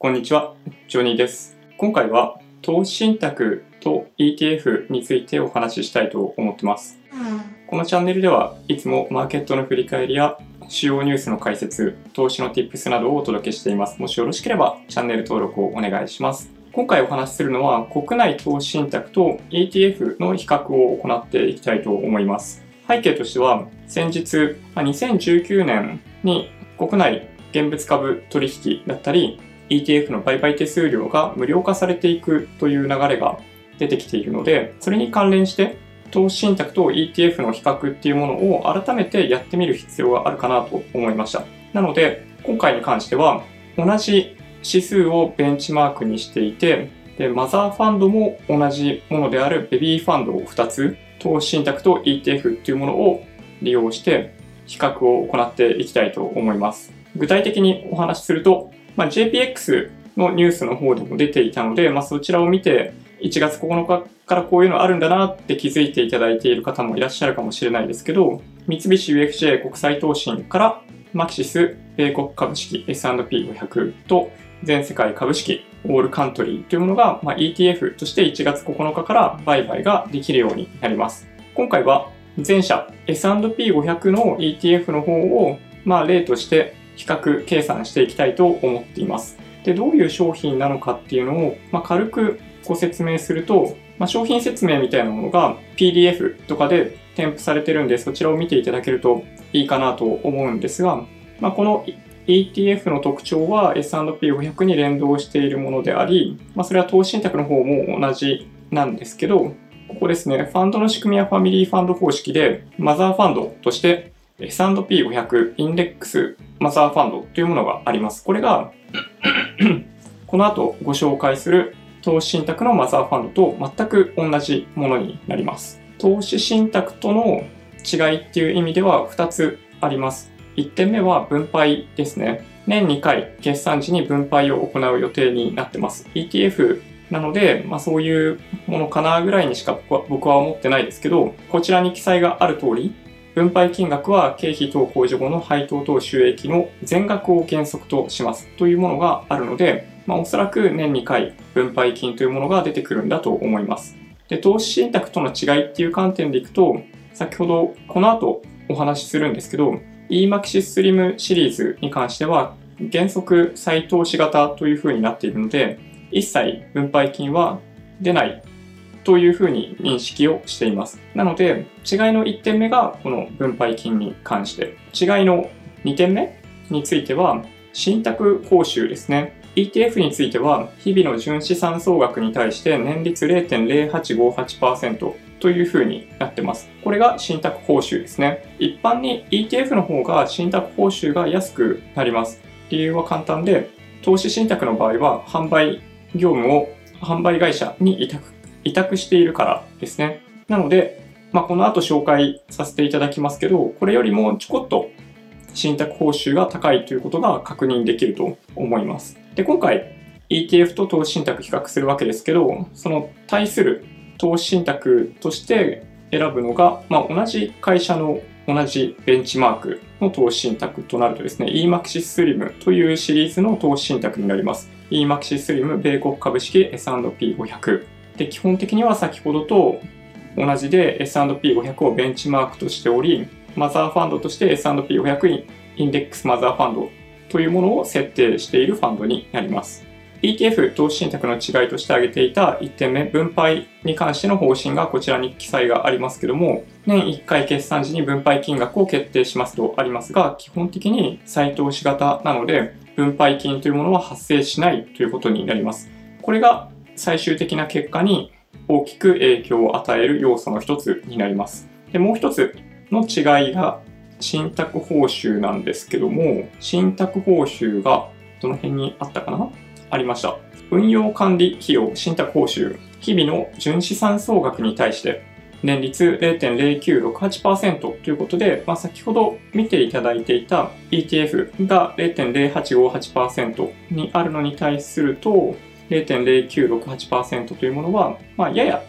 こんにちは、ジョニーです。今回は投資信託と ETF についてお話ししたいと思ってます。このチャンネルではいつもマーケットの振り返りや主要ニュースの解説、投資の Tips などをお届けしています。もしよろしければチャンネル登録をお願いします。今回お話しするのは国内投資信託と ETF の比較を行っていきたいと思います。背景としては先日2019年に国内現物株取引だったり ETF の売買手数料が無料化されていくという流れが出てきているので、それに関連して投資信託と ETF の比較っていうものを改めてやってみる必要があるかなと思いました。なので、今回に関しては同じ指数をベンチマークにしていて、でマザーファンドも同じものであるベビーファンドを2つ、投資信託と ETF っていうものを利用して比較を行っていきたいと思います。具体的にお話しすると、まあ、JPX のニュースの方でも出ていたので、まあ、そちらを見て、1月9日からこういうのあるんだなって気づいていただいている方もいらっしゃるかもしれないですけど、三菱 UFJ 国際投信からマキシス米国株式 S&P500 と全世界株式オールカントリーというものが、まあ、ETF として1月9日から売買ができるようになります。今回は全社 S&P500 の ETF の方を、まあ、例として比較計算していきたいと思っています。で、どういう商品なのかっていうのを、まあ、軽くご説明すると、まあ、商品説明みたいなものが PDF とかで添付されてるんで、そちらを見ていただけるといいかなと思うんですが、まあ、この ETF の特徴は S&P500 に連動しているものであり、まあ、それは投資信託の方も同じなんですけど、ここですね、ファンドの仕組みはファミリーファンド方式で、マザーファンドとして S&P500 インデックスマザーファンドというものがあります。これが この後ご紹介する投資信託のマザーファンドと全く同じものになります。投資信託との違いっていう意味では2つあります。1点目は分配ですね。年2回決算時に分配を行う予定になってます。ETF なので、まあ、そういうものかなぐらいにしか僕は思ってないですけど、こちらに記載がある通り、分配金額は経費等控除後の配当等収益の全額を原則としますというものがあるので、まあ、おそらく年2回分配金というものが出てくるんだと思います。で、投資信託との違いっていう観点でいくと、先ほどこの後お話しするんですけど、EMAXIS SLIM シリーズに関しては原則再投資型という風になっているので、一切分配金は出ないというふうに認識をしています。なので、違いの1点目がこの分配金に関して、違いの2点目については、信託報酬ですね。ETF については、日々の純資産総額に対して年率0.0858%というふうになってます。これが信託報酬ですね。一般に ETF の方が信託報酬が安くなります。理由は簡単で、投資信託の場合は販売業務を販売会社に委託委託しているからですね。なので、まあ、この後紹介させていただきますけど、これよりもちょこっと信託報酬が高いということが確認できると思います。で、今回 ETF と投資信託比較するわけですけど、その対する投資信託として選ぶのが、まあ、同じ会社の同じベンチマークの投資信託となるとですね、EMAXIS SLIM というシリーズの投資信託になります。EMAXIS SLIM 米国株式 S&P500 で、基本的には先ほどと同じで S&P500 をベンチマークとしており、マザーファンドとして S&P500 インデックスマザーファンドというものを設定しているファンドになります。ETF 投資信託の違いとして挙げていた1点目、分配に関しての方針がこちらに記載がありますけども、年1回決算時に分配金額を決定しますとありますが、基本的に再投資型なので、分配金というものは発生しないということになります。これが最終的な結果に大きく影響を与える要素の一つになります。で、もう一つの違いが信託報酬なんですけども、信託報酬がどの辺にあったかな？ありました。運用管理費用、信託報酬、日々の純資産総額に対して年率0.0968%ということで、まあ、先ほど見ていただいていた ETF が0.0858%にあるのに対すると、0.0968%というものは、まあ、やや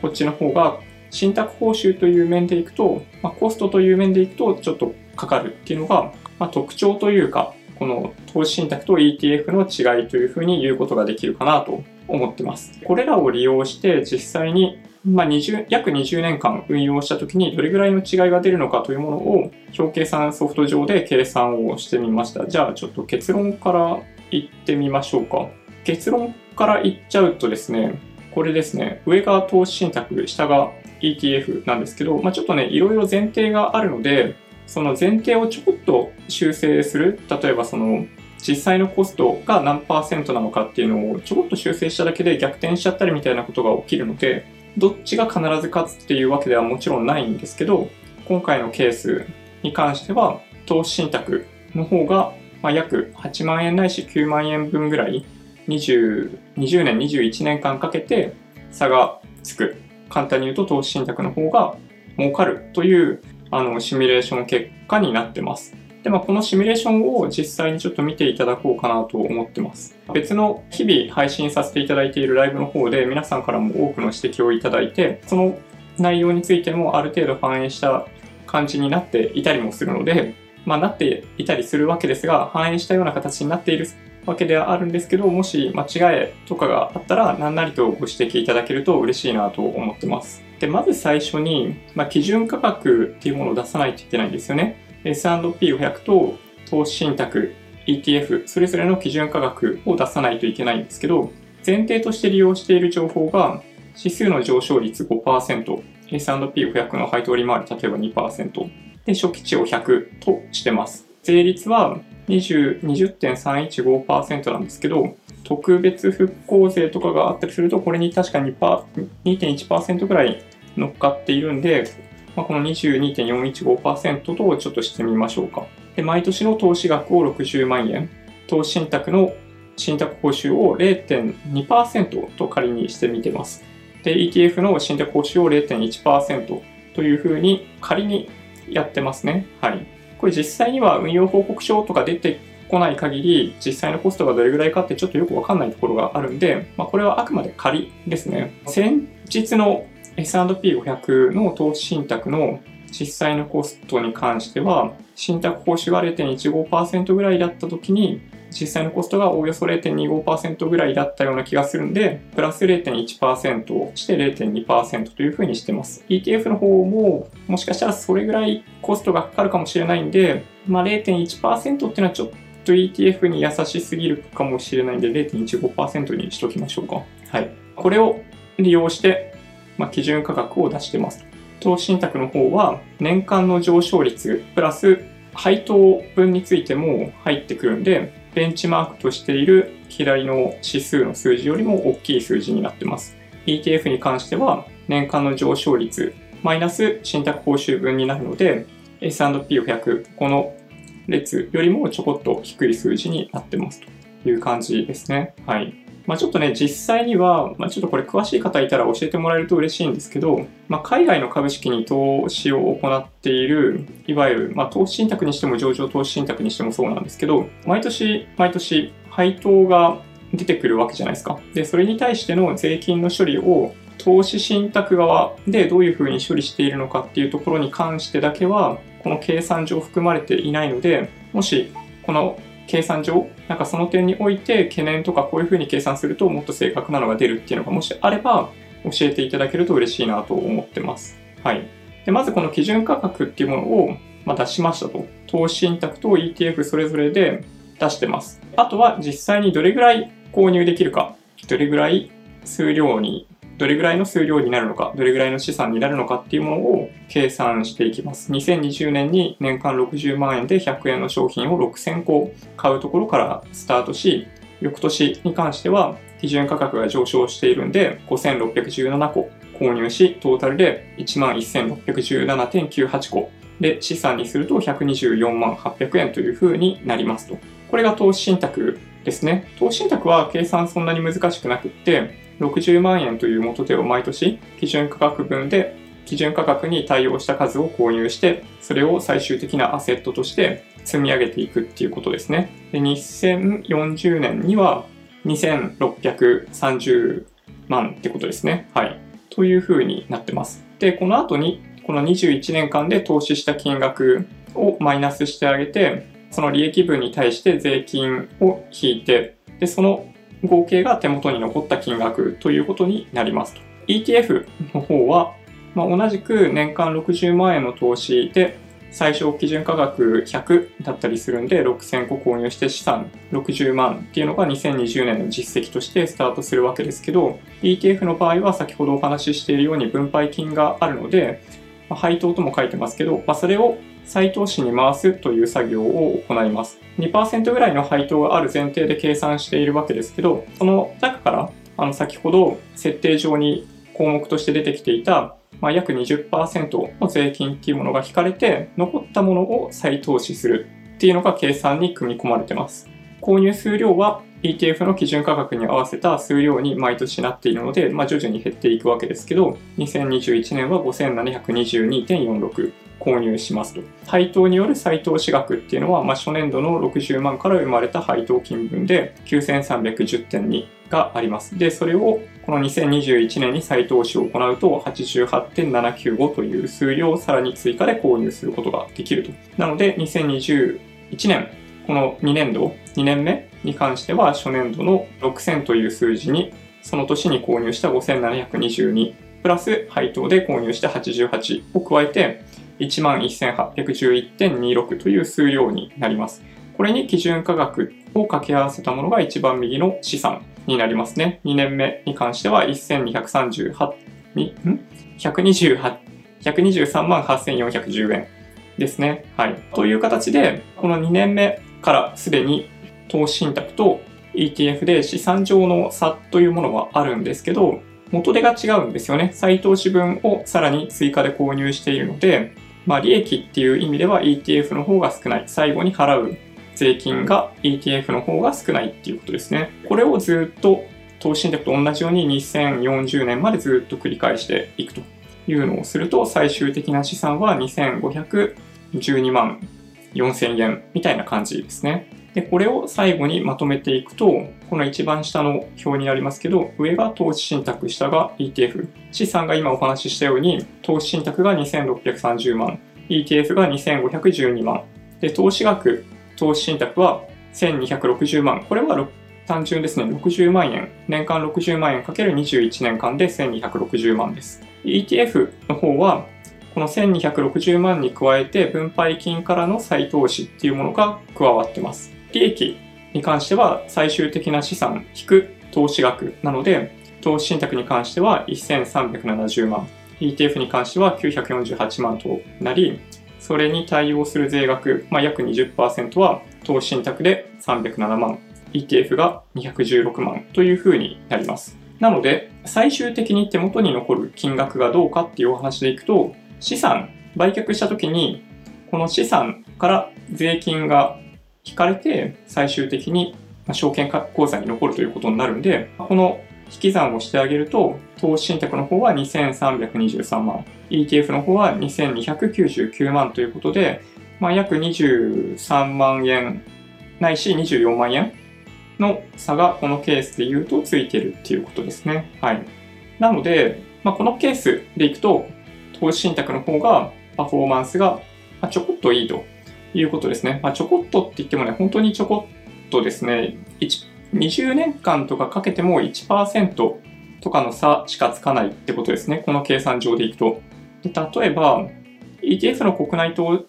こっちの方が信託報酬という面でいくと、まあ、コストという面でいくとちょっとかかるっていうのが、まあ、特徴というかこの投資信託と ETF の違いというふうに言うことができるかなと思ってます。これらを利用して実際にまあ、20約20年間運用した時にどれぐらいの違いが出るのかというものを表計算ソフト上で計算をしてみました。じゃあちょっと結論から言ってみましょうか。結論から言っちゃうとですね、これですね、上が投資信託、下が ETF なんですけど、まあ、ちょっとね、いろいろ前提があるので、その前提をちょこっと修正する。例えばその、実際のコストが何パーセントなのかっていうのをちょこっと修正しただけで逆転しちゃったりみたいなことが起きるので、どっちが必ず勝つっていうわけではもちろんないんですけど、今回のケースに関しては、投資信託の方が、ま、約8万円ないし9万円分ぐらい20、20年、21年間かけて差がつく。簡単に言うと投資信託の方が儲かるというあのシミュレーション結果になってます。で、まあ、このシミュレーションを実際にちょっと見ていただこうかなと思ってます。別の日々配信させていただいているライブの方で皆さんからも多くの指摘をいただいて、その内容についてもある程度反映した感じになっていたりもするので、まあ、なっていたりするわけですが、反映したような形になっているわけではあるんですけど、もし間違いとかがあったら、何なりとご指摘いただけると嬉しいなと思ってます。で、まず最初に、まあ、基準価格っていうものを出さないといけないんですよね。S&P500 と投資信託、ETF、それぞれの基準価格を出さないといけないんですけど、前提として利用している情報が、指数の上昇率5%、S&P500 の配当利回り例えば2%、で、初期値を100としてます。税率は20.315%なんですけど、特別復興税とかがあったりすると、これに確か2.1%ぐらい乗っかっているんで、まあ、この22.415%とちょっとしてみましょうか。で、毎年の投資額を60万円、投資信託の信託報酬を0.2%と仮にしてみてます。で、ETF の信託報酬を0.1%というふうに仮にやってますね。はい。これ実際には運用報告書とか出てこない限り、実際のコストがどれぐらいかってちょっとよくわかんないところがあるんで、まあ、これはあくまで仮ですね。先日の S&P500 の投資信託の実際のコストに関しては、信託報酬が0.15%ぐらいだった時に、実際のコストがおおよそ0.25%ぐらいだったような気がするんで、プラス0.1%をして0.2%というふうにしてます。ETF の方も、もしかしたらそれぐらいコストがかかるかもしれないんで、まあ、0.1%っていうのはちょっと ETF に優しすぎるかもしれないんで、0.15%にしときましょうか。はい。これを利用して、まあ、基準価格を出してます。投資信託の方は、年間の上昇率プラス配当分についても入ってくるんで、ベンチマークとしている左の指数の数字よりも大きい数字になってます。ETF に関しては年間の上昇率マイナス信託報酬分になるので S&P500 この列よりもちょこっと低い数字になってますという感じですね。はい。まあ、ちょっとね、実際には、まあ、ちょっとこれ詳しい方いたら教えてもらえると嬉しいんですけど、まあ、海外の株式に投資を行っている、いわゆる、ま、投資信託にしても上場投資信託にしてもそうなんですけど、毎年、毎年、配当が出てくるわけじゃないですか。で、それに対しての税金の処理を投資信託側でどういうふうに処理しているのかっていうところに関してだけは、この計算上含まれていないので、もし、この計算上、なんかその点において懸念とかこういうふうに計算するともっと正確なのが出るっていうのがもしあれば教えていただけると嬉しいなと思ってます。はい。で、まずこの基準価格っていうものを、ま出しましたと。投資信託と ETF それぞれで出してます。あとは実際にどれぐらい購入できるか、どれぐらい数量にどれぐらいの数量になるのか、どれぐらいの資産になるのかっていうものを計算していきます。2020年に年間60万円で100円の商品を6000個買うところからスタートし、翌年に関しては基準価格が上昇しているんで、5617個購入し、トータルで11,617.98個で資産にすると124万800円という風になりますと。これが投資信託ですね。投資信託は計算そんなに難しくなくって、60万円という元手を毎年基準価格分で基準価格に対応した数を購入して、それを最終的なアセットとして積み上げていくっていうことですね。で2040年には2630万ってことですね。はい。というふうになってます。で、この後に、この21年間で投資した金額をマイナスしてあげて、その利益分に対して税金を引いて、で、その合計が手元に残った金額ということになりますと。ETF の方は、まあ、同じく年間60万円の投資で最小基準価格100だったりするんで6000個購入して資産60万っていうのが2020年の実績としてスタートするわけですけど ETF の場合は先ほどお話ししているように分配金があるので、まあ、配当とも書いてますけど、まあ、それを再投資に回すという作業を行います。2%ぐらいの配当がある前提で計算しているわけですけど、その中からあの先ほど設定上に項目として出てきていたまあ、約20%の税金っていうものが引かれて、残ったものを再投資するっていうのが計算に組み込まれてます。購入数量は ETF の基準価格に合わせた数量に毎年なっているので、まあ、徐々に減っていくわけですけど、2021年は5722.46購入しますと。配当による再投資額っていうのは、まあ、初年度の60万から生まれた配当金分で9310.2があります。で、それをこの2021年に再投資を行うと88.795という数量をさらに追加で購入することができると。なので、2021年、この2年度、2年目に関しては初年度の6000という数字にその年に購入した5722プラス配当で購入した88を加えて11,811.26という数量になります。これに基準価格を掛け合わせたものが一番右の資産になりますね。2年目に関しては1238に、ん ?128、123万8410円ですね。はい。という形で、この2年目からすでに投資信託と ETF で資産上の差というものはあるんですけど、元手が違うんですよね。再投資分をさらに追加で購入しているので、まあ、利益っていう意味では ETF の方が少ない。最後に払う税金が ETF の方が少ないっていうことですね。これをずっと投資信託と同じように2040年までずっと繰り返していくというのをすると、最終的な資産は2512万4000円みたいな感じですね。で、これを最後にまとめていくと、この一番下の表になりますけど、上が投資信託、下が ETF。資産が今お話ししたように、投資信託が2630万、ETF が2512万。で、投資額、投資信託は1260万。これは単純ですね。60万円。年間60万円かける21年間で1260万です。ETF の方は、この1260万に加えて分配金からの再投資っていうものが加わってます。利益に関しては最終的な資産引く投資額なので、投資信託に関しては1370万、ETF に関しては948万となり、それに対応する税額、まあ、約20%は投資信託で307万、ETF が216万というふうになります。なので、最終的に手元に残る金額がどうかっていうお話でいくと、資産、売却した時に、この資産から税金が引かれて、最終的に証券口座に残るということになるんで、この引き算をしてあげると、投資信託の方は2323万、ETF の方は2299万ということで、まあ、約23万円ないし24万円の差がこのケースで言うとついてるっていうことですね。はい。なので、まあ、このケースでいくと、投資信託の方がパフォーマンスがちょこっといいということですね。まあ、ちょこっとって言ってもね、本当にちょこっとですね、20年間とかかけても1%とかの差しかつかないってことですね。この計算上でいくと。で例えば、ETF の国内と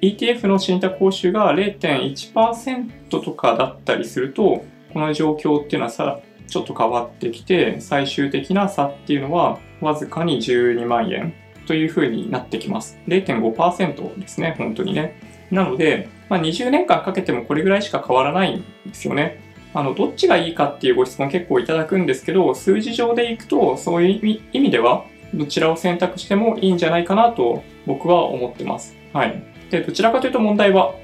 ETF の信託報酬が0.1%とかだったりすると、この状況っていうのはさ、ちょっと変わってきて、最終的な差っていうのはわずかに12万円というふうになってきます。0.5%ですね、本当にね。なので、まあ、20年間かけてもこれぐらいしか変わらないんですよね。あの、どっちがいいかっていうご質問結構いただくんですけど、数字上でいくと、そういう意味では、どちらを選択してもいいんじゃないかなと僕は思ってます。はい。で、どちらかというと問題は、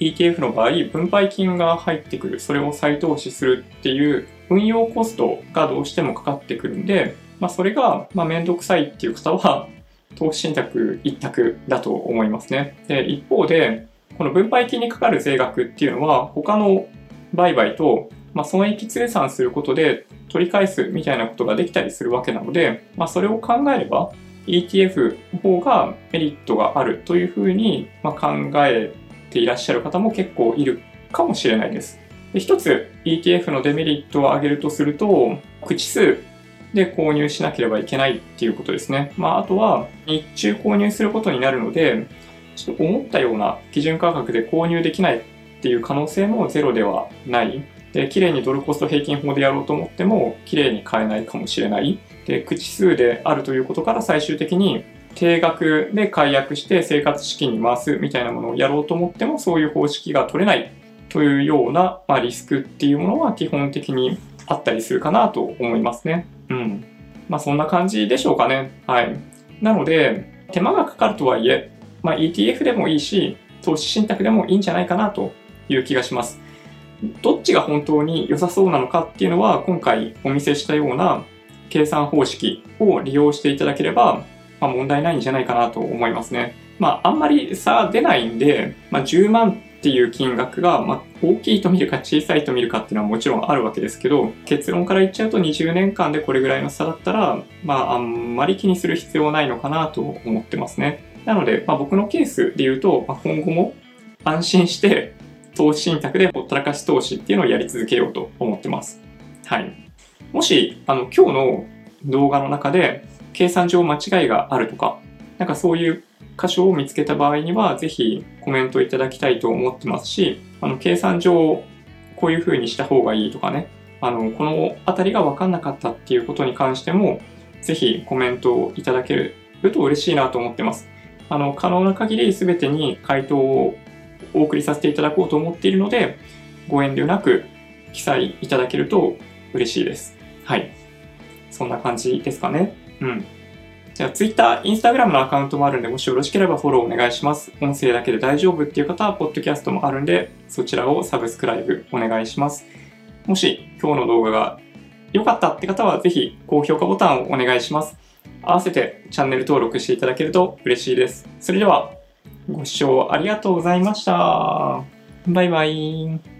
ETF の場合、分配金が入ってくる、それを再投資するっていう運用コストがどうしてもかかってくるんで、まあ、それが、まあ、めんどくさいっていう方は、投資信託一択だと思いますね。で、一方で、この分配金にかかる税額っていうのは、他の売買と、まあ、損益通算することで取り返すみたいなことができたりするわけなので、まあ、それを考えれば ETF の方がメリットがあるというふうに、ま考えていらっしゃる方も結構いるかもしれないです。で一つ ETF のデメリットを挙げるとすると、口数で購入しなければいけないっていうことですね。まあ、あとは日中購入することになるので、ちょっと思ったような基準価格で購入できないっていう可能性もゼロではない。で、綺麗にドルコスト平均法でやろうと思っても、綺麗に買えないかもしれない。で、口数であるということから最終的に定額で解約して生活資金に回すみたいなものをやろうと思ってもそういう方式が取れないというような、まあ、リスクっていうものは基本的にあったりするかなと思いますね。うん。まあそんな感じでしょうかね。はい。なので、手間がかかるとはいえ、まあ ETF でもいいし、投資信託でもいいんじゃないかなという気がします。どっちが本当に良さそうなのかっていうのは今回お見せしたような計算方式を利用していただければ、まあ、問題ないんじゃないかなと思いますね。まああんまり差出ないんで、まあ、10万っていう金額が、まあ、大きいと見るか小さいと見るかっていうのはもちろんあるわけですけど、結論から言っちゃうと20年間でこれぐらいの差だったら、まあ、あんまり気にする必要はないのかなと思ってますね。なので、まあ、僕のケースで言うと、まあ、今後も安心して投資信託でほったらかし投資っていうのをやり続けようと思ってます。はい。もし、あの、今日の動画の中で計算上間違いがあるとか、なんかそういう箇所を見つけた場合には、ぜひコメントいただきたいと思ってますし、あの、計算上、こういう風にした方がいいとかね、あの、この辺りが分かんなかったっていうことに関しても、ぜひコメントをいただけると嬉しいなと思ってます。あの、可能な限り全てに回答をお送りさせていただこうと思っているので、ご遠慮なく記載いただけると嬉しいです。はい。そんな感じですかね。うん。じゃあ、Twitter、Instagram のアカウントもあるんで、もしよろしければフォローお願いします。音声だけで大丈夫っていう方は、ポッドキャストもあるんで、そちらをサブスクライブお願いします。もし、今日の動画が良かったって方は、ぜひ高評価ボタンをお願いします。合わせてチャンネル登録していただけると嬉しいです。それでは、ご視聴ありがとうございました。バイバイ。